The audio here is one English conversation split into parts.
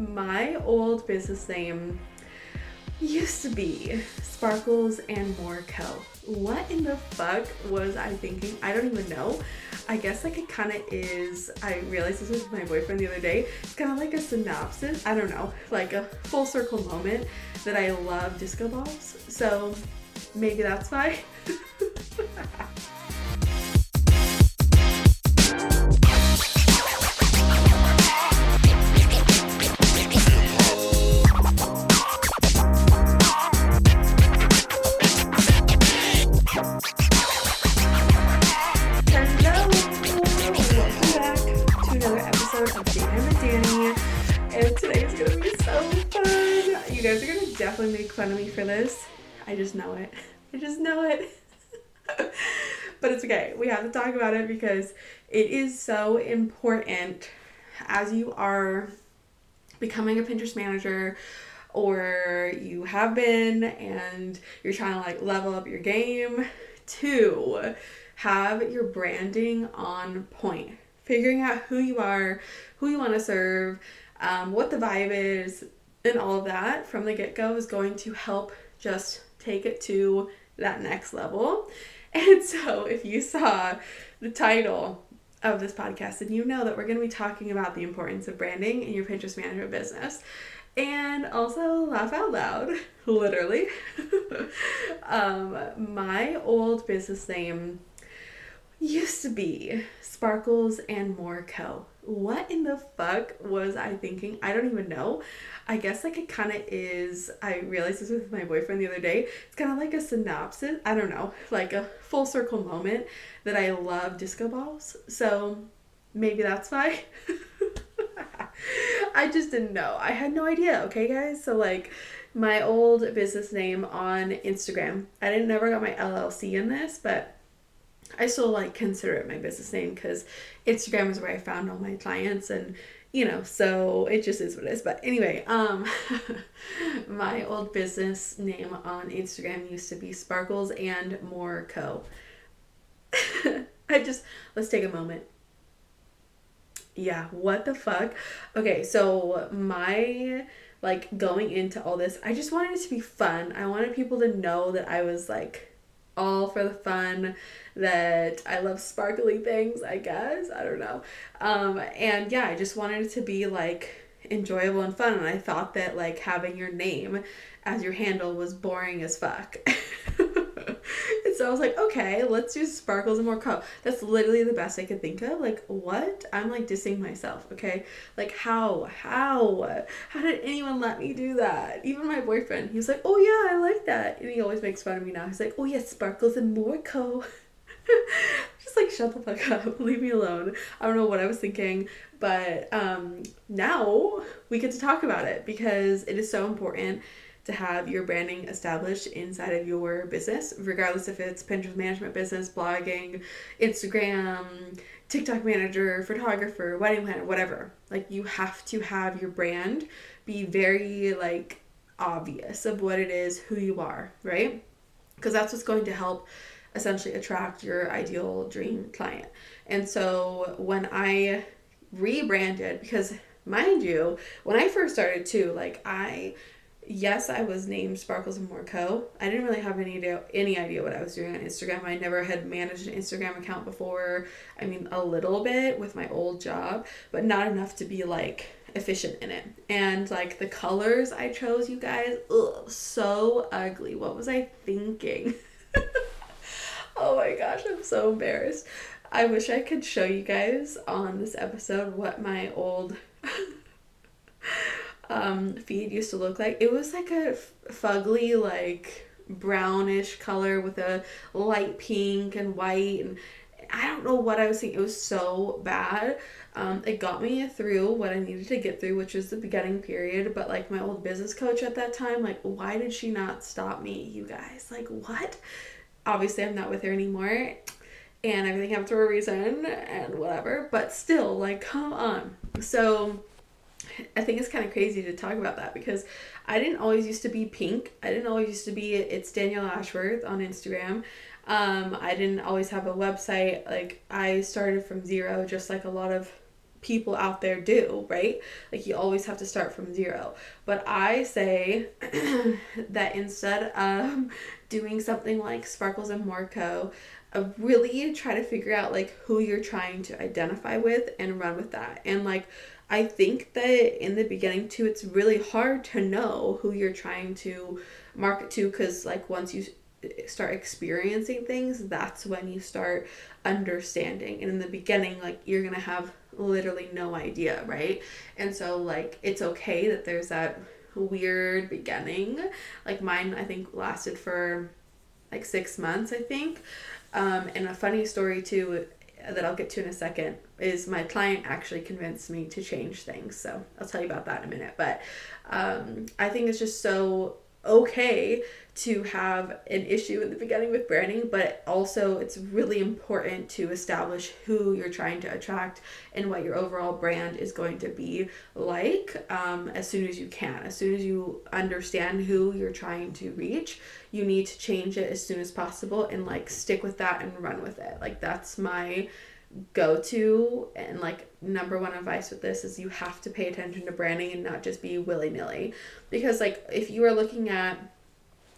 my old business name used to be Sparkles and More Co. What in the fuck was I thinking? I don't even know. I guess like it kind of is. I realized this with my boyfriend the other day. It's kind of like a synopsis. I don't know, like a full circle moment that I love disco balls. So maybe that's why. definitely make fun of me for this. I just know it. I just know it. but it's okay. We have to talk about it because it is so important as you are becoming a Pinterest manager or you have been and you're trying to like level up your game to have your branding on point. Figuring out who you are, who you want to serve, um, what the vibe is, and all of that from the get go is going to help just take it to that next level. And so, if you saw the title of this podcast, then you know that we're going to be talking about the importance of branding in your Pinterest management business. And also, laugh out loud, literally. um, my old business name used to be Sparkles and More Co. What in the fuck was I thinking? I don't even know. I guess like it kind of is. I realized this with my boyfriend the other day. It's kind of like a synopsis. I don't know, like a full circle moment that I love disco balls. So maybe that's why. I just didn't know. I had no idea. Okay, guys. So like my old business name on Instagram. I didn't never got my LLC in this, but I still like consider it my business name because Instagram is where I found all my clients and you know, so it just is what it is. But anyway, um my old business name on Instagram used to be Sparkles and More Co. I just let's take a moment. Yeah, what the fuck? Okay, so my like going into all this, I just wanted it to be fun. I wanted people to know that I was like all for the fun that I love sparkly things, I guess. I don't know. Um, and yeah, I just wanted it to be like enjoyable and fun. And I thought that like having your name as your handle was boring as fuck. so I was like, okay, let's do sparkles and more co. That's literally the best I could think of. Like, what? I'm like dissing myself, okay? Like, how? How? How did anyone let me do that? Even my boyfriend, he was like, oh yeah, I like that. And he always makes fun of me now. He's like, oh yeah, sparkles and more co. Just like shut the fuck up, leave me alone. I don't know what I was thinking, but um, now we get to talk about it because it is so important to have your branding established inside of your business, regardless if it's Pinterest management business, blogging, Instagram, TikTok manager, photographer, wedding planner, whatever. Like you have to have your brand be very like obvious of what it is, who you are, right? Because that's what's going to help essentially attract your ideal dream client. And so when I rebranded, because mind you, when I first started too, like I yes, I was named Sparkles and More Co. I didn't really have any idea any idea what I was doing on Instagram. I never had managed an Instagram account before. I mean, a little bit with my old job, but not enough to be like efficient in it. And like the colors I chose, you guys, ugh, so ugly. What was I thinking? oh my gosh, I'm so embarrassed. I wish I could show you guys on this episode what my old um, feed used to look like. It was like a fugly, like brownish color with a light pink and white and I don't know what I was thinking. It was so bad. Um, it got me through what I needed to get through, which was the beginning period. But like my old business coach at that time, like, why did she not stop me, you guys? Like, what? Obviously, I'm not with her anymore, and everything happened for a reason, and whatever. But still, like, come on. So I think it's kind of crazy to talk about that because I didn't always used to be pink. I didn't always used to be it's Danielle Ashworth on Instagram. Um, I didn't always have a website. Like I started from zero, just like a lot of people out there do, right? Like you always have to start from zero. But I say that instead of doing something like Sparkles and More Co, really try to figure out like who you're trying to identify with and run with that. And like I think that in the beginning too, it's really hard to know who you're trying to market to because like once you start experiencing things, that's when you start understanding. And in the beginning, like you're gonna have literally no idea, right? And so like it's okay that there's that weird beginning. Like mine I think lasted for like six months, I think. Um, and a funny story too that I'll get to in a second is my client actually convinced me to change things. So I'll tell you about that in a minute. But um, I think it's just so okay to have an issue in the beginning with branding, but also it's really important to establish who you're trying to attract and what your overall brand is going to be like um, as soon as you can. As soon as you understand who you're trying to reach, you need to change it as soon as possible and like stick with that and run with it. Like that's my go to and like number one advice with this is you have to pay attention to branding and not just be willy nilly because like if you are looking at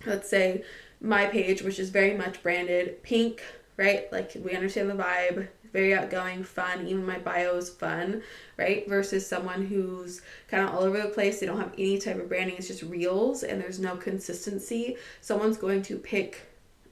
let's say my page, which is very much branded pink, right? Like we understand the vibe, very outgoing, fun. Even my bio is fun, right? Versus someone who's kind of all over the place. They don't have any type of branding. It's just reels and there's no consistency. Someone's going to pick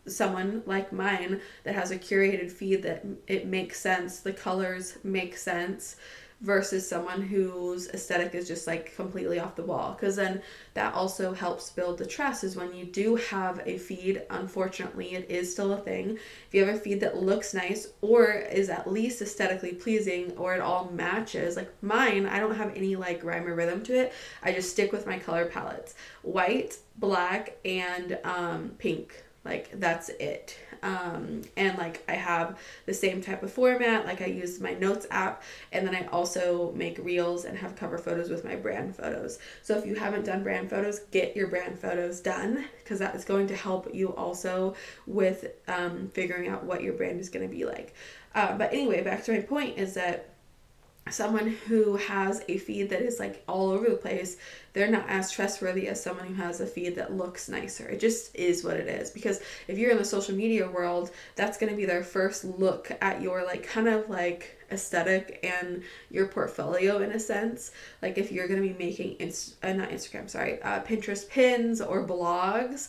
someone like mine that has a curated feed that it makes sense. The colors make sense versus someone whose aesthetic is just like completely off the wall. Because then that also helps build the trust is when you do have a feed unfortunately it is still a thing. If you have a feed that looks nice or is at least aesthetically pleasing or it all matches like mine i don't have any like rhyme or rhythm to it. I just stick with my color palettes. White black and um, pink like that's it um, and like I have the same type of format. Like I use my notes app, and then I also make reels and have cover photos with my brand photos. So if you haven't done brand photos, get your brand photos done because that is going to help you also with um, figuring out what your brand is going to be like. Uh, but anyway, back to my point is that someone who has a feed that is like all over the place, they're not as trustworthy as someone who has a feed that looks nicer. It just is what it is. Because if you're in the social media world, that's going to be their first look at your like kind of like aesthetic and your portfolio in a sense. Like if you're going to be making, inst- uh, not Instagram, sorry, uh, Pinterest pins or blogs,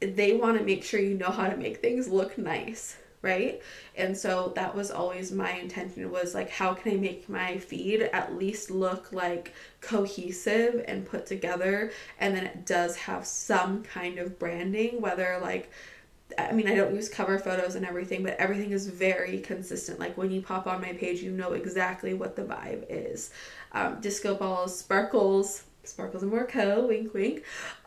they want to make sure you know how to make things look nice right and so that was always my intention was like how can i make my feed at least look like cohesive and put together and then it does have some kind of branding whether like I mean, I don't use cover photos and everything, but everything is very consistent. Like when you pop on my page, you know exactly what the vibe is. Um, disco balls, sparkles, sparkles and more co, wink, wink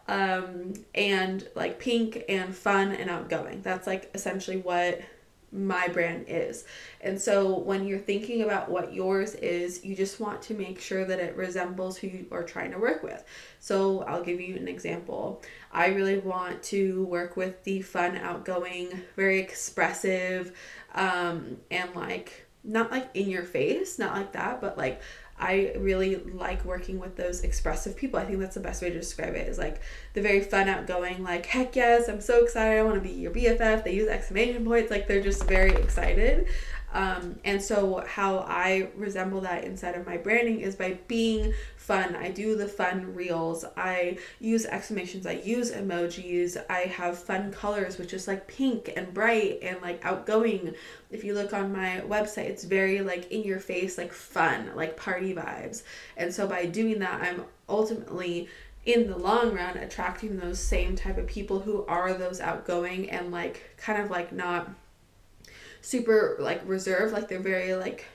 um, and like pink and fun and outgoing. That's like essentially what my brand is. And so when you're thinking about what yours is, you just want to make sure that it resembles who you are trying to work with. So I'll give you an example. I really want to work with the fun, outgoing, very expressive, um, and like not like in your face, not like that, but like I really like working with those expressive people. I think that's the best way to describe it is like the very fun, outgoing, like, heck yes, I'm so excited. I want to be your BFF. They use exclamation points. Like, they're just very excited. Um, and so, how I resemble that inside of my branding is by being fun. I do the fun reels. I use exclamations. I use emojis. I have fun colors, which is like pink and bright and like outgoing. If you look on my website, it's very like in your face, like fun, like party vibes. And so, by doing that, I'm ultimately in the long run attracting those same type of people who are those outgoing and like kind of like not super like reserved, like they're very like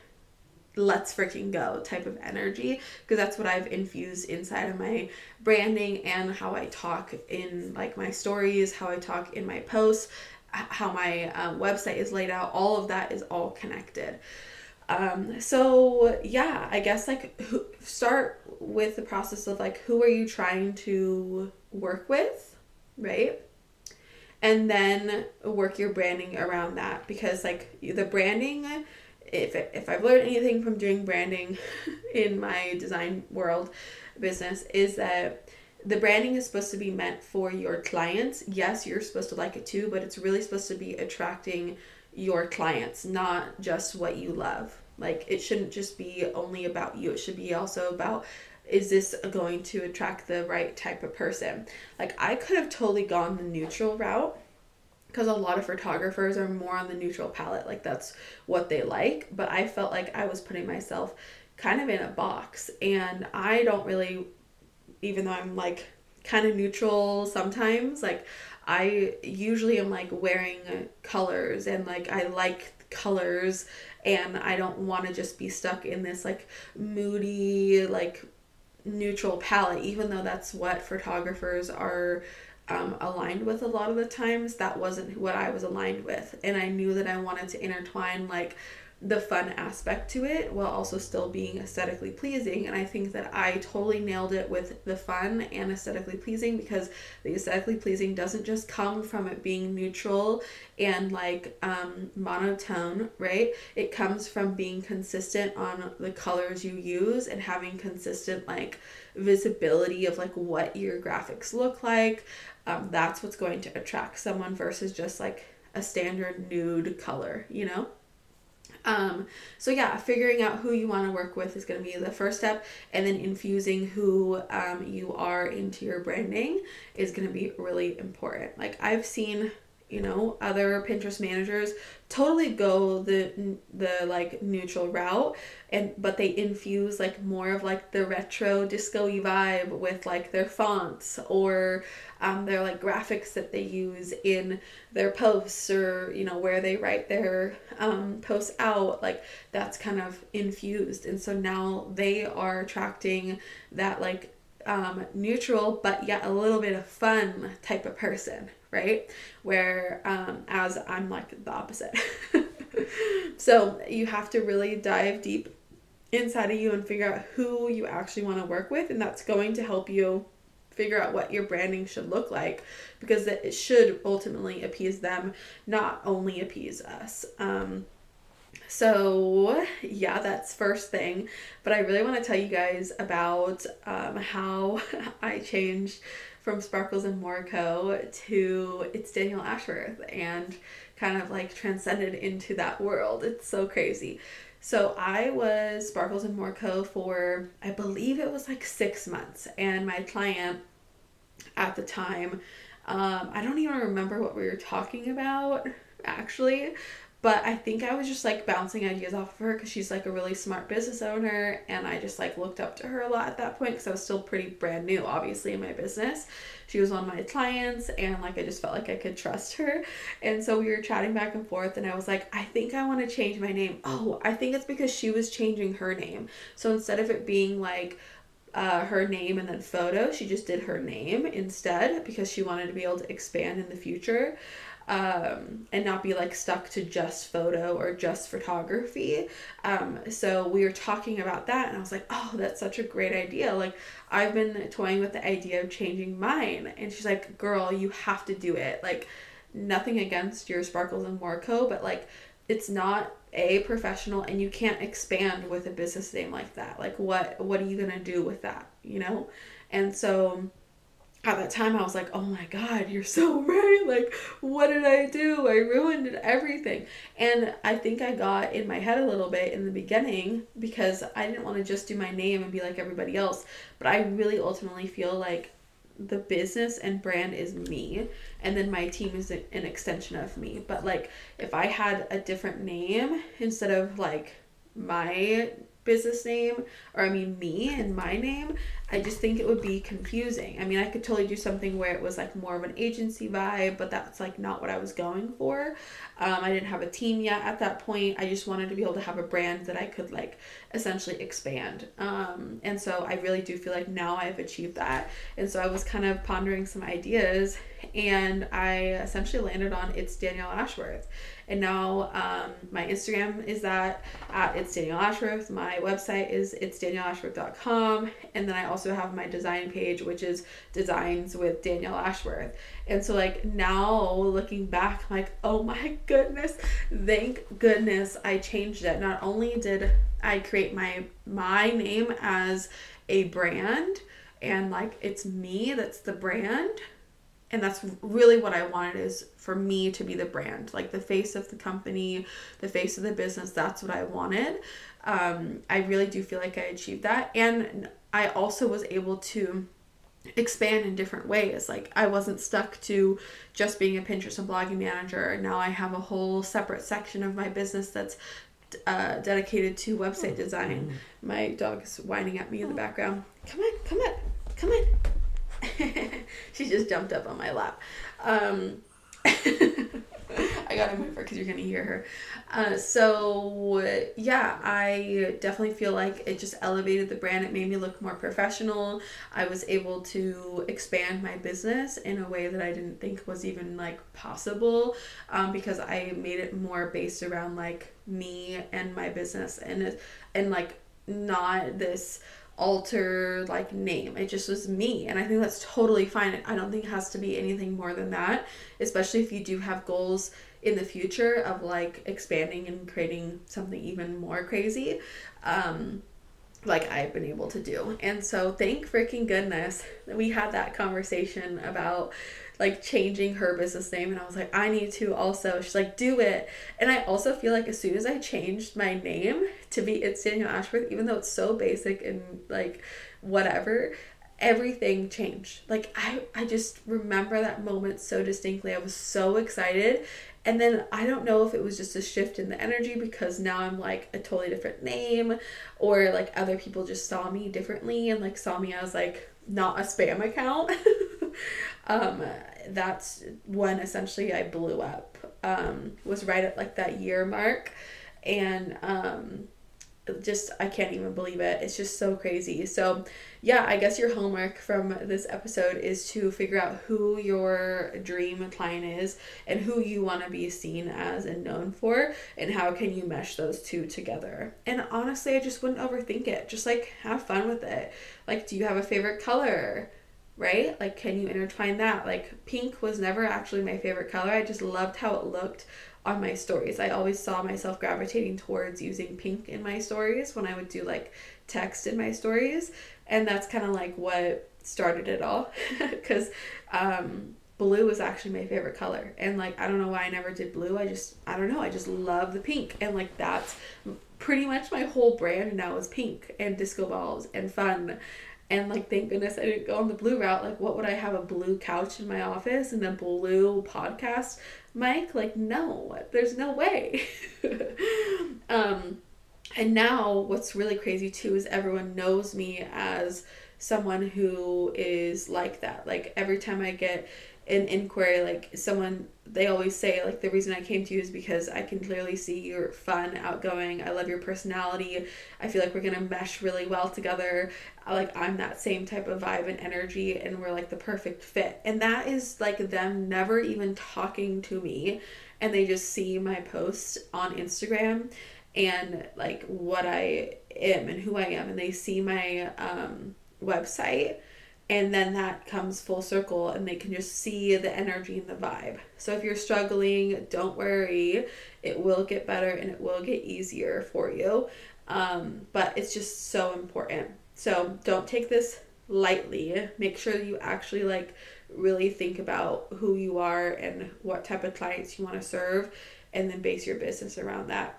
let's freaking go type of energy because that's what I've infused inside of my branding and how I talk in like my stories, how I talk in my posts, how my um, website is laid out. All of that is all connected. Um, so yeah, I guess like who, start with the process of like who are you trying to work with, right? and then work your branding around that because like the branding if if I've learned anything from doing branding in my design world business is that the branding is supposed to be meant for your clients. Yes, you're supposed to like it too, but it's really supposed to be attracting your clients, not just what you love. Like it shouldn't just be only about you. It should be also about is this going to attract the right type of person? Like I could have totally gone the neutral route because a lot of photographers are more on the neutral palette. Like that's what they like, but I felt like I was putting myself kind of in a box and I don't really even though I'm like kind of neutral sometimes, like I usually am like wearing colors and like I like colors and I don't want to just be stuck in this like moody like neutral palette even though that's what photographers are um, aligned with a lot of the times that wasn't what I was aligned with and I knew that I wanted to intertwine like the fun aspect to it while also still being aesthetically pleasing. And I think that I totally nailed it with the fun and aesthetically pleasing because the aesthetically pleasing doesn't just come from it being neutral and like um, monotone, right? It comes from being consistent on the colors you use and having consistent like visibility of like what your graphics look like. Um, that's what's going to attract someone versus just like a standard nude color, you know? Um, so yeah, figuring out who you want to work with is going to be the first step, and then infusing who um, you are into your branding is going to be really important. Like I've seen you know other pinterest managers totally go the the like neutral route and but they infuse like more of like the retro disco vibe with like their fonts or um, their like graphics that they use in their posts or you know where they write their um, posts out like that's kind of infused. And so now they are attracting that like um, neutral but yet a little bit of fun type of person right? Where um, as I'm like the opposite. so you have to really dive deep inside of you and figure out who you actually want to work with, and that's going to help you figure out what your branding should look like because it should ultimately appease them, not only appease us. Um, so, yeah, that's first thing. But I really want to tell you guys about um, how I changed from Sparkles and More Co to It's Danielle Ashworth and kind of like transcended into that world. It's so crazy. So I was Sparkles and More Co for I believe it was like six months, and my client at the time, um, I don't even remember what we were talking about actually, but I think I was just like bouncing ideas off of her because she's like a really smart business owner. And I just like looked up to her a lot at that point because I was still pretty brand new, obviously, in my business. She was one of my clients and like I just felt like I could trust her. And so we were chatting back and forth. And I was like, I think I want to change my name. Oh, I think it's because she was changing her name. So instead of it being like, uh, her name and then photo. She just did her name instead because she wanted to be able to expand in the future um, and not be like stuck to just photo or just photography. Um, so we were talking about that, and I was like, oh, that's such a great idea. Like, I've been toying with the idea of changing mine. And she's like, girl, you have to do it. Like, nothing against your Sparkles and More Co., but like, it's not a professional and you can't expand with a business name like that like what what are you going to do with that you know and so at that time I was like, oh my God, you're so right. Like, what did I do? I ruined everything. And I think I got in my head a little bit in the beginning because I didn't want to just do my name and be like everybody else. But I really ultimately feel like the business and brand is me and then my team is an extension of me but like if i had a different name instead of like my business name or I mean me and my name, I just think it would be confusing. I mean, I could totally do something where it was like more of an agency vibe, but that's like not what I was going for. Um, I didn't have a team yet at that point. I just wanted to be able to have a brand that I could like essentially expand. Um, and so I really do feel like now I've achieved that. And so I was kind of pondering some ideas and I essentially landed on it's Danielle Ashworth. And now um, my Instagram is that at it's Danielle Ashworth. My website is it's danielleashworth.com. And then I also have my design page, which is Designs with Danielle Ashworth. And so, like, now looking back, I'm like, oh my goodness, thank goodness I changed it. Not only did I create my my name as a brand and like it's me that's the brand and that's really what I wanted is for me to be the brand, like the face of the company, the face of the business. That's what I wanted. Um, I really do feel like I achieved that, and I also was able to expand in different ways. Like I wasn't stuck to just being a Pinterest and blogging manager. Now I have a whole separate section of my business that's uh, dedicated to website design. Mm-hmm. My dog is whining at me in the background. Come on, come on, come on. she just jumped up on my lap. Um, I gotta move her because you're gonna hear her. Uh, so yeah, I definitely feel like it just elevated the brand. It made me look more professional. I was able to expand my business in a way that I didn't think was even like possible, um, because I made it more based around like me and my business and and like not this alter like name. It just was me. And I think that's totally fine. I don't think it has to be anything more than that, especially if you do have goals in the future of like expanding and creating something even more crazy. Um like I've been able to do. And so thank freaking goodness that we had that conversation about like changing her business name and I was like I need to also she's like do it and I also feel like as soon as I changed my name to be it's Danielle Ashworth even though it's so basic and like whatever everything changed like I I just remember that moment so distinctly I was so excited and then I don't know if it was just a shift in the energy because now I'm like a totally different name or like other people just saw me differently and like saw me as like not a spam account. um, that's when essentially I blew up. Um, was right at like that year mark, and um, just I can't even believe it. It's just so crazy. So, yeah, I guess your homework from this episode is to figure out who your dream client is and who you want to be seen as and known for and how can you mesh those two together. And honestly, I just wouldn't overthink it. Just like have fun with it. Like do you have a favorite color? Right? Like, can you intertwine that? Like, pink was never actually my favorite color. I just loved how it looked on my stories. I always saw myself gravitating towards using pink in my stories when I would do like text in my stories. And that's kind of like what started it all. Because um, blue was actually my favorite color. And like, I don't know why I never did blue. I just, I don't know. I just love the pink. And like, that's pretty much my whole brand now is pink and disco balls and fun and like, thank goodness I didn't go on the blue route. Like, what would I have a blue couch in my office and a blue podcast mic? Like, no, there's no way. um, and now what's really crazy too is everyone knows me as someone who is like that. Like, every time I get an inquiry like someone they always say like the reason i came to you is because i can clearly see you're fun outgoing i love your personality i feel like we're gonna mesh really well together like i'm that same type of vibe and energy and we're like the perfect fit and that is like them never even talking to me and they just see my posts on instagram and like what i am and who i am and they see my um, website and then that comes full circle and they can just see the energy and the vibe. So if you're struggling, don't worry. It will get better and it will get easier for you. Um, but it's just so important. So don't take this lightly. Make sure you actually like really think about who you are and what type of clients you want to serve and then base your business around that.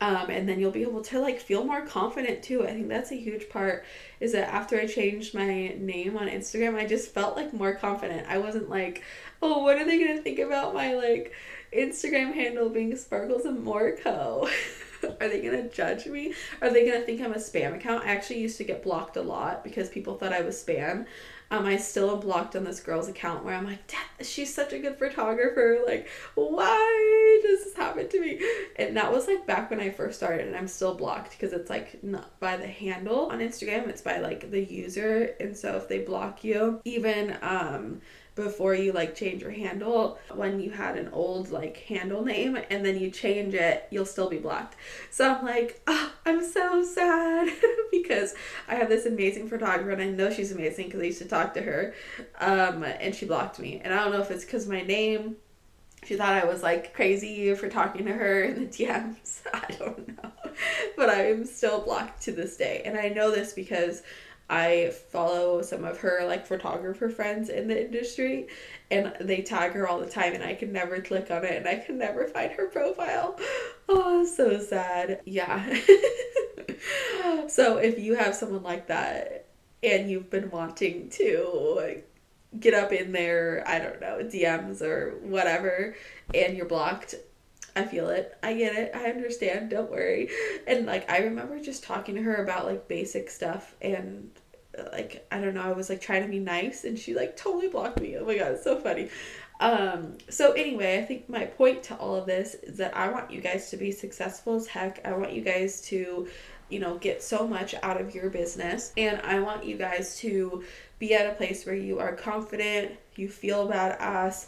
Um, and then you'll be able to like feel more confident too. I think that's a huge part is that after I changed my name on Instagram, I just felt like more confident. I wasn't like, oh, what are they gonna think about my like Instagram handle being Sparkles and more co are they gonna judge me? Are they gonna think I'm a spam account? I actually used to get blocked a lot because people thought I was spam. Um, I still am blocked on this girl's account where I'm like, she's such a good photographer. Like, why does this happen to me. And that was like back when I first started, and I'm still blocked because it's like not by the handle on Instagram, it's by like the user. And so if they block you, even um before you like change your handle when you had an old like handle name and then you change it you'll still be blocked so i'm like oh, i'm so sad because i have this amazing photographer and i know she's amazing because i used to talk to her um, and she blocked me and i don't know if it's because my name she thought I was like crazy for talking to her in the DMs. I don't know. But I'm still blocked to this day. And I know this because I follow some of her like photographer friends in the industry and they tag her all the time and I can never click on it and I can never find her profile. Oh, so sad. Yeah. so if you have someone like that and you've been wanting to get up in their, I don't know, DMs or whatever, and you're blocked. I feel it. I get it. I understand. Don't worry. And like I remember just talking to her about like basic stuff and like I don't know, I was like trying to be nice and she like totally blocked me. Oh my god, it's so funny. Um so anyway, I think my point to all of this is that I want you guys to be successful as heck. I want you guys to you know, get so much out of your business. And I want you guys to be at a place where you are confident, you feel badass,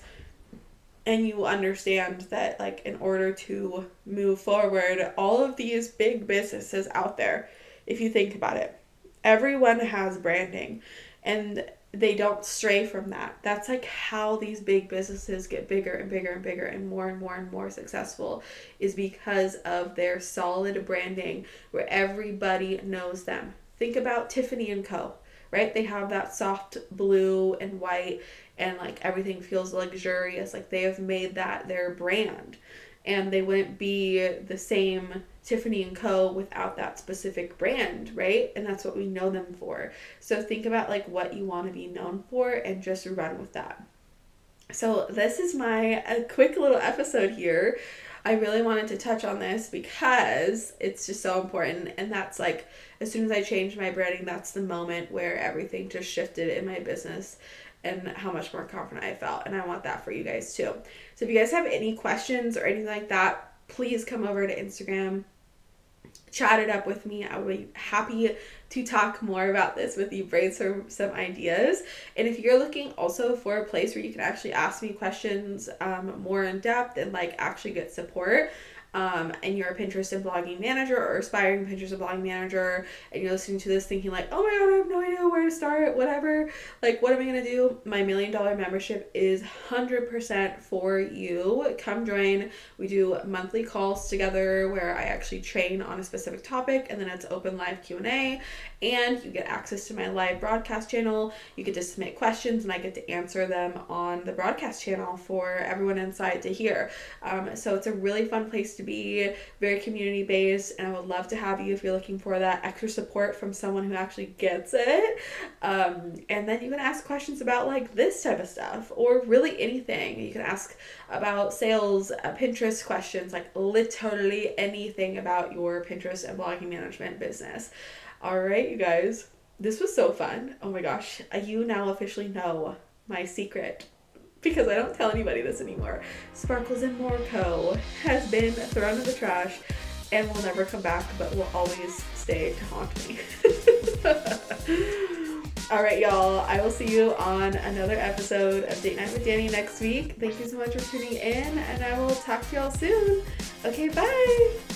and you understand that, like, in order to move forward, all of these big businesses out there, if you think about it, everyone has branding. And they don't stray from that. That's like how these big businesses get bigger and bigger and bigger and more and more and more successful is because of their solid branding where everybody knows them. Think about Tiffany and Co, right? They have that soft blue and white and like everything feels luxurious. Like they have made that their brand and they wouldn't be the same Tiffany and Co without that specific brand, right? And that's what we know them for. So think about like what you want to be known for and just run with that. So this is my a quick little episode here. I really wanted to touch on this because it's just so important and that's like as soon as I changed my branding, that's the moment where everything just shifted in my business and how much more confident I felt. And I want that for you guys too. So if you guys have any questions or anything like that, please come over to Instagram, chat it up with me. I would be happy to talk more about this with you, brainstorm some ideas. And if you're looking also for a place where you can actually ask me questions um, more in depth and like actually get support, um, and you're a Pinterest and blogging manager or aspiring Pinterest and blogging manager, and you're listening to this thinking like, oh my god, I have no idea where to start, whatever. Like, what am I gonna do? My million dollar membership is hundred percent for you. Come join. We do monthly calls together where I actually train on a specific topic, and then it's open live Q and you get access to my live broadcast channel. You get to submit questions, and I get to answer them on the broadcast channel for everyone inside to hear. Um, so it's a really fun place to be very community based, and I would love to have you if you're looking for that extra support from someone who actually gets it. Um, and then you can ask questions about like this type of stuff or really anything. You can ask about sales, uh, Pinterest questions, like literally anything about your Pinterest and blogging management business. All right, you guys. This was so fun. Oh my gosh. You now officially know my secret because I don't tell anybody this anymore. Sparkles and More Co. has been thrown in the trash and will never come back, but will always stay to haunt me. All right, y'all. I will see you on another episode of Date Night with Danny next week. Thank you so much for tuning in, and I will talk to y'all soon. Okay, bye.